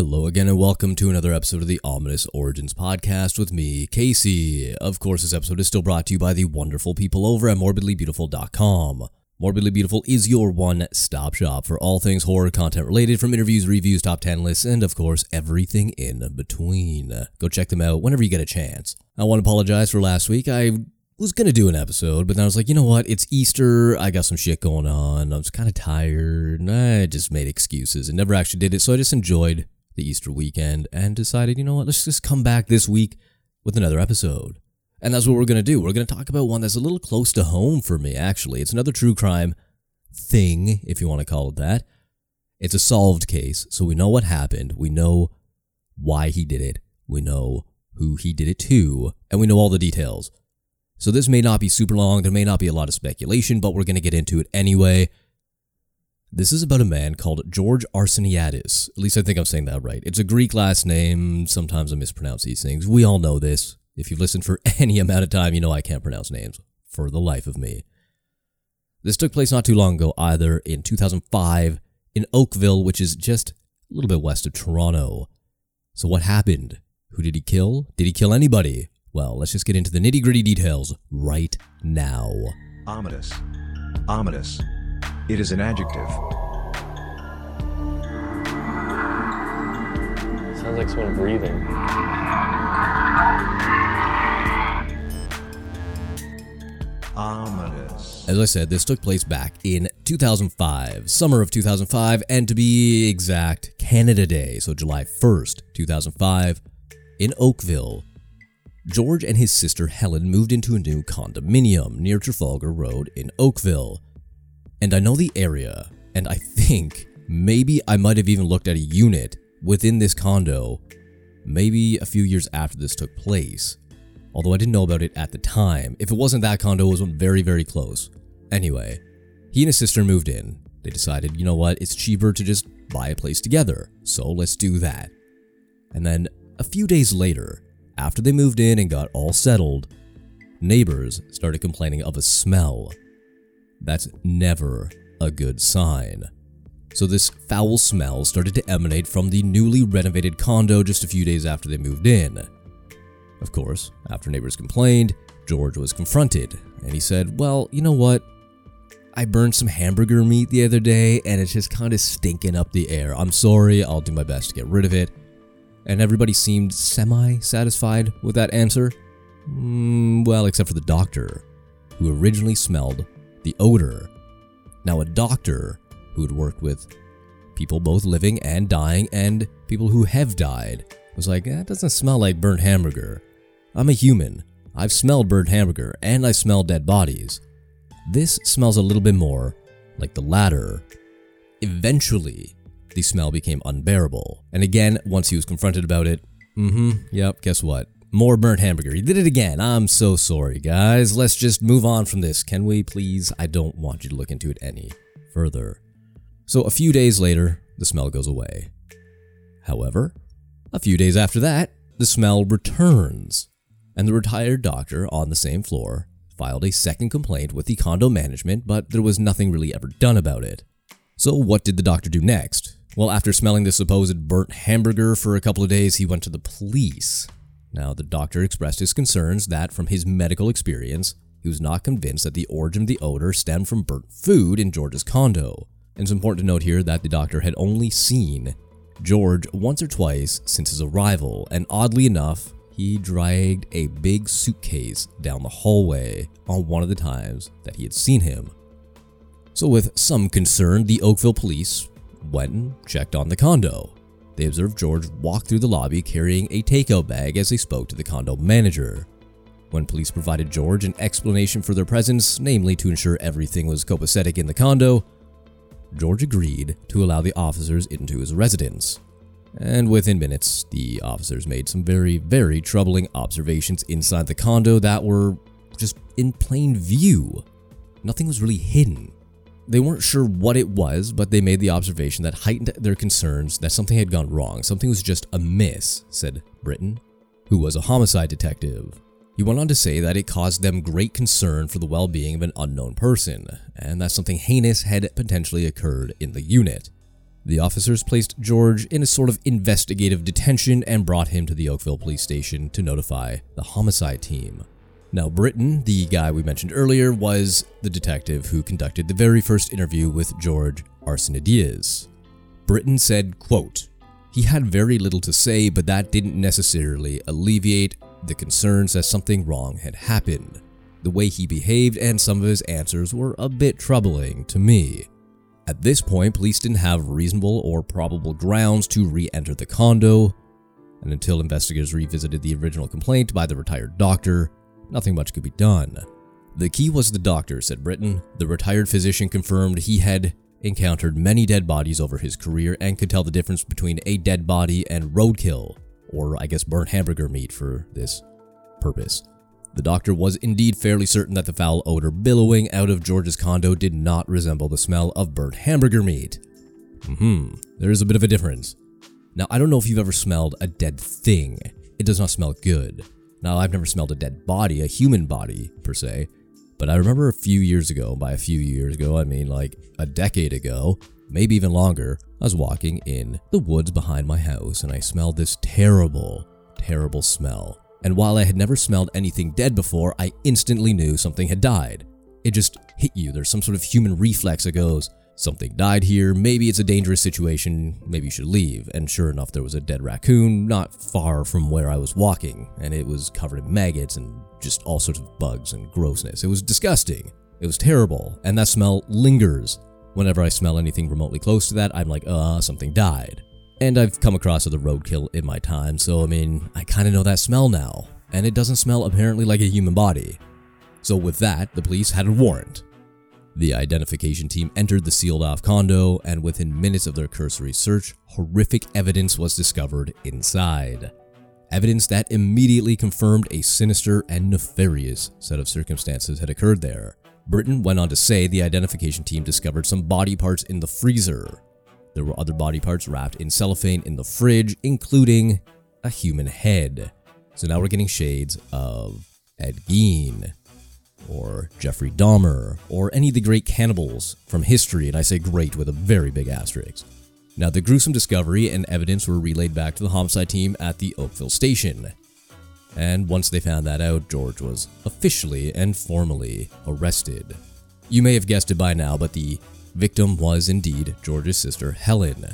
Hello again, and welcome to another episode of the Ominous Origins podcast with me, Casey. Of course, this episode is still brought to you by the wonderful people over at morbidlybeautiful.com. Morbidly Beautiful is your one stop shop for all things horror content related, from interviews, reviews, top 10 lists, and of course, everything in between. Go check them out whenever you get a chance. I want to apologize for last week. I was gonna do an episode, but then I was like, you know what? It's Easter. I got some shit going on. I was kind of tired. I just made excuses and never actually did it. So I just enjoyed the Easter weekend and decided, you know what? Let's just come back this week with another episode. And that's what we're gonna do. We're gonna talk about one that's a little close to home for me. Actually, it's another true crime thing, if you want to call it that. It's a solved case, so we know what happened. We know why he did it. We know who he did it to, and we know all the details. So this may not be super long, there may not be a lot of speculation, but we're going to get into it anyway. This is about a man called George Arsoniadis. At least I think I'm saying that right. It's a Greek last name. Sometimes I mispronounce these things. We all know this. If you've listened for any amount of time, you know I can't pronounce names for the life of me. This took place not too long ago either, in 2005, in Oakville, which is just a little bit west of Toronto. So what happened? Who did he kill? Did he kill anybody? Well, let's just get into the nitty gritty details right now. Ominous. Ominous. It is an adjective. Sounds like someone breathing. Ominous. As I said, this took place back in 2005, summer of 2005, and to be exact, Canada Day, so July 1st, 2005, in Oakville. George and his sister Helen moved into a new condominium near Trafalgar Road in Oakville. And I know the area, and I think maybe I might have even looked at a unit within this condo maybe a few years after this took place. Although I didn't know about it at the time. If it wasn't that condo, it was very, very close. Anyway, he and his sister moved in. They decided, you know what, it's cheaper to just buy a place together, so let's do that. And then a few days later, after they moved in and got all settled, neighbors started complaining of a smell. That's never a good sign. So, this foul smell started to emanate from the newly renovated condo just a few days after they moved in. Of course, after neighbors complained, George was confronted, and he said, Well, you know what? I burned some hamburger meat the other day, and it's just kind of stinking up the air. I'm sorry, I'll do my best to get rid of it. And everybody seemed semi satisfied with that answer. Mm, well, except for the doctor, who originally smelled the odor. Now, a doctor who had worked with people both living and dying and people who have died was like, that doesn't smell like burnt hamburger. I'm a human. I've smelled burnt hamburger and I smell dead bodies. This smells a little bit more like the latter. Eventually, the smell became unbearable. And again, once he was confronted about it, mm hmm, yep, guess what? More burnt hamburger. He did it again. I'm so sorry, guys. Let's just move on from this, can we please? I don't want you to look into it any further. So a few days later, the smell goes away. However, a few days after that, the smell returns, and the retired doctor on the same floor filed a second complaint with the condo management, but there was nothing really ever done about it. So, what did the doctor do next? Well, after smelling the supposed burnt hamburger for a couple of days, he went to the police. Now, the doctor expressed his concerns that, from his medical experience, he was not convinced that the origin of the odor stemmed from burnt food in George's condo. And it's important to note here that the doctor had only seen George once or twice since his arrival, and oddly enough, he dragged a big suitcase down the hallway on one of the times that he had seen him. So, with some concern, the Oakville police went and checked on the condo. They observed George walk through the lobby carrying a takeout bag as they spoke to the condo manager. When police provided George an explanation for their presence, namely to ensure everything was copacetic in the condo, George agreed to allow the officers into his residence. And within minutes, the officers made some very, very troubling observations inside the condo that were just in plain view. Nothing was really hidden. They weren't sure what it was, but they made the observation that heightened their concerns that something had gone wrong, something was just amiss, said Britton, who was a homicide detective. He went on to say that it caused them great concern for the well being of an unknown person, and that something heinous had potentially occurred in the unit. The officers placed George in a sort of investigative detention and brought him to the Oakville police station to notify the homicide team. Now, Britton, the guy we mentioned earlier, was the detective who conducted the very first interview with George Arsenides. Britton said, quote, he had very little to say, but that didn't necessarily alleviate the concerns that something wrong had happened. The way he behaved and some of his answers were a bit troubling to me. At this point, police didn't have reasonable or probable grounds to re enter the condo, and until investigators revisited the original complaint by the retired doctor, nothing much could be done. The key was the doctor, said Britton. The retired physician confirmed he had encountered many dead bodies over his career and could tell the difference between a dead body and roadkill, or I guess burnt hamburger meat for this purpose. The doctor was indeed fairly certain that the foul odor billowing out of George's condo did not resemble the smell of burnt hamburger meat. Hmm, there is a bit of a difference. Now, I don't know if you've ever smelled a dead thing. It does not smell good. Now, I've never smelled a dead body, a human body, per se, but I remember a few years ago, by a few years ago, I mean like a decade ago, maybe even longer, I was walking in the woods behind my house and I smelled this terrible, terrible smell. And while I had never smelled anything dead before, I instantly knew something had died. It just hit you. There's some sort of human reflex that goes, something died here, maybe it's a dangerous situation, maybe you should leave. And sure enough, there was a dead raccoon not far from where I was walking, and it was covered in maggots and just all sorts of bugs and grossness. It was disgusting. It was terrible, and that smell lingers. Whenever I smell anything remotely close to that, I'm like, uh, something died. And I've come across other roadkill in my time, so I mean, I kind of know that smell now. And it doesn't smell apparently like a human body. So with that, the police had a warrant. The identification team entered the sealed off condo, and within minutes of their cursory search, horrific evidence was discovered inside. Evidence that immediately confirmed a sinister and nefarious set of circumstances had occurred there. Britton went on to say the identification team discovered some body parts in the freezer. There were other body parts wrapped in cellophane in the fridge, including a human head. So now we're getting shades of Ed Gein, or Jeffrey Dahmer, or any of the great cannibals from history, and I say great with a very big asterisk. Now, the gruesome discovery and evidence were relayed back to the homicide team at the Oakville station. And once they found that out, George was officially and formally arrested. You may have guessed it by now, but the victim was indeed George's sister, Helen.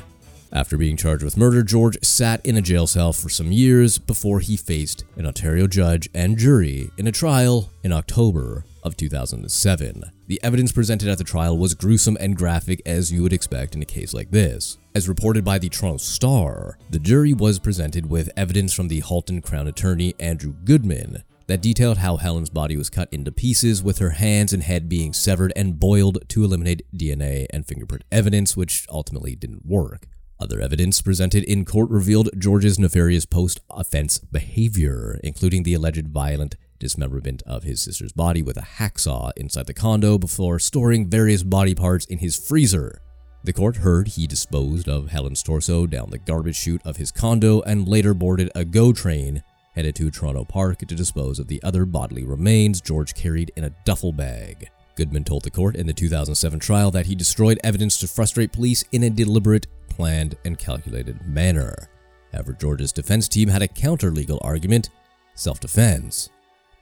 After being charged with murder, George sat in a jail cell for some years before he faced an Ontario judge and jury in a trial in October of 2007. The evidence presented at the trial was gruesome and graphic as you would expect in a case like this. As reported by the Toronto Star, the jury was presented with evidence from the Halton Crown attorney Andrew Goodman that detailed how Helen's body was cut into pieces with her hands and head being severed and boiled to eliminate DNA and fingerprint evidence, which ultimately didn't work. Other evidence presented in court revealed George's nefarious post offense behavior, including the alleged violent dismemberment of his sister's body with a hacksaw inside the condo before storing various body parts in his freezer. The court heard he disposed of Helen's torso down the garbage chute of his condo and later boarded a GO train headed to Toronto Park to dispose of the other bodily remains George carried in a duffel bag. Goodman told the court in the 2007 trial that he destroyed evidence to frustrate police in a deliberate planned, and calculated manner. However, George's defense team had a counter legal argument self defense.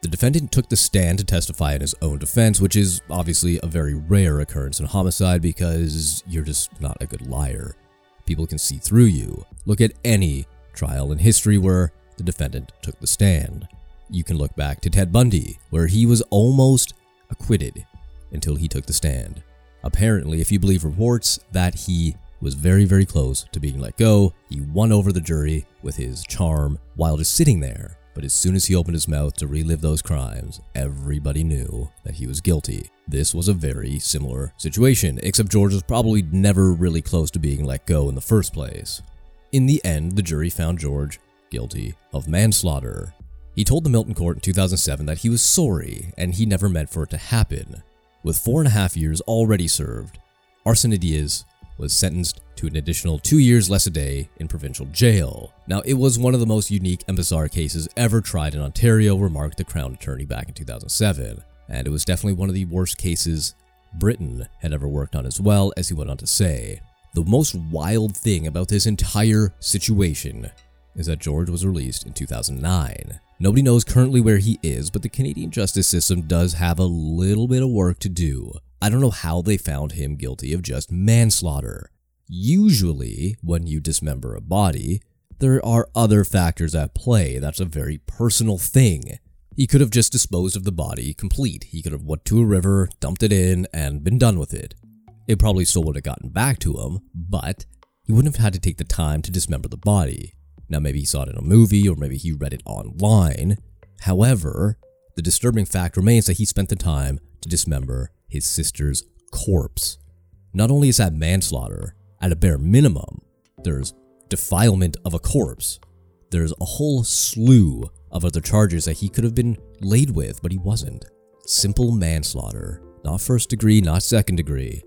The defendant took the stand to testify in his own defense, which is obviously a very rare occurrence in homicide because you're just not a good liar. People can see through you. Look at any trial in history where the defendant took the stand. You can look back to Ted Bundy, where he was almost acquitted until he took the stand. Apparently, if you believe reports, that he was very, very close to being let go. He won over the jury with his charm while just sitting there. But as soon as he opened his mouth to relive those crimes, everybody knew that he was guilty. This was a very similar situation, except George was probably never really close to being let go in the first place. In the end, the jury found George guilty of manslaughter. He told the Milton court in 2007 that he was sorry and he never meant for it to happen. With four and a half years already served, Arsenides was sentenced to an additional two years less a day in provincial jail. Now, it was one of the most unique and bizarre cases ever tried in Ontario, remarked the Crown Attorney back in 2007. And it was definitely one of the worst cases Britton had ever worked on as well, as he went on to say. The most wild thing about this entire situation is that George was released in 2009. Nobody knows currently where he is, but the Canadian justice system does have a little bit of work to do. I don't know how they found him guilty of just manslaughter. Usually, when you dismember a body, there are other factors at play. That's a very personal thing. He could have just disposed of the body complete. He could have went to a river, dumped it in, and been done with it. It probably still would have gotten back to him, but he wouldn't have had to take the time to dismember the body. Now, maybe he saw it in a movie, or maybe he read it online. However, the disturbing fact remains that he spent the time to dismember his sister's corpse. Not only is that manslaughter, at a bare minimum, there's defilement of a corpse. There's a whole slew of other charges that he could have been laid with, but he wasn't. Simple manslaughter. Not first degree, not second degree.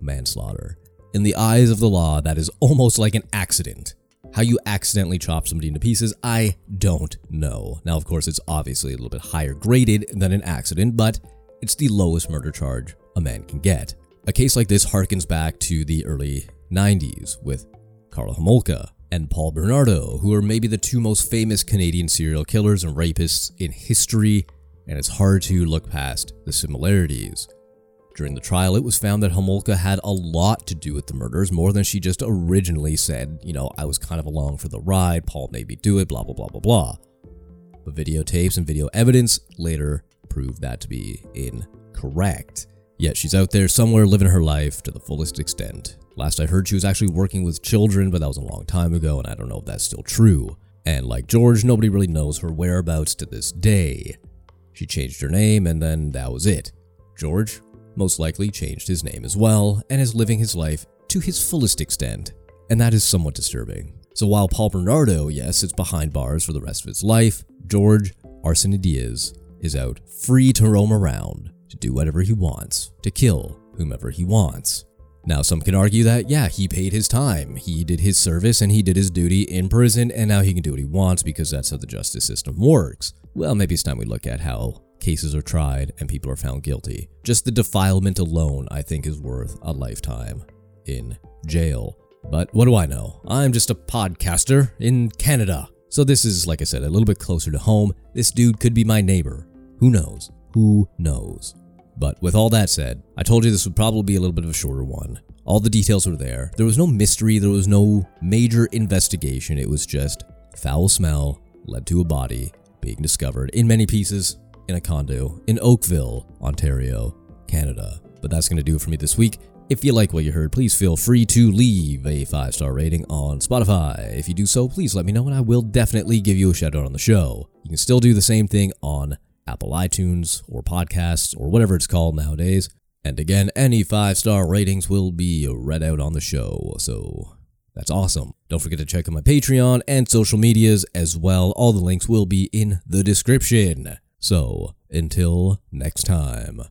Manslaughter. In the eyes of the law, that is almost like an accident. How you accidentally chop somebody into pieces, I don't know. Now, of course, it's obviously a little bit higher graded than an accident, but it's the lowest murder charge a man can get. A case like this harkens back to the early 90s with Karla Homolka and Paul Bernardo, who are maybe the two most famous Canadian serial killers and rapists in history, and it's hard to look past the similarities. During the trial, it was found that Homolka had a lot to do with the murders, more than she just originally said, you know, I was kind of along for the ride, Paul made me do it, blah, blah, blah, blah, blah. But videotapes and video evidence later proved that to be incorrect. Yet she's out there somewhere living her life to the fullest extent. Last I heard, she was actually working with children, but that was a long time ago, and I don't know if that's still true. And like George, nobody really knows her whereabouts to this day. She changed her name, and then that was it. George most likely changed his name as well, and is living his life to his fullest extent, and that is somewhat disturbing. So while Paul Bernardo, yes, sits behind bars for the rest of his life, George Arsene Diaz is out free to roam around, to do whatever he wants, to kill whomever he wants. Now, some can argue that, yeah, he paid his time, he did his service, and he did his duty in prison, and now he can do what he wants because that's how the justice system works. Well, maybe it's time we look at how cases are tried and people are found guilty. Just the defilement alone, I think, is worth a lifetime in jail. But what do I know? I'm just a podcaster in Canada. So this is, like I said, a little bit closer to home. This dude could be my neighbor. Who knows? Who knows? But with all that said, I told you this would probably be a little bit of a shorter one. All the details were there. There was no mystery, there was no major investigation. It was just foul smell led to a body being discovered in many pieces in a condo in Oakville, Ontario, Canada. But that's going to do it for me this week. If you like what you heard, please feel free to leave a five star rating on Spotify. If you do so, please let me know and I will definitely give you a shout out on the show. You can still do the same thing on Apple iTunes or podcasts or whatever it's called nowadays. And again, any five star ratings will be read out on the show. So that's awesome. Don't forget to check out my Patreon and social medias as well. All the links will be in the description. So, until next time.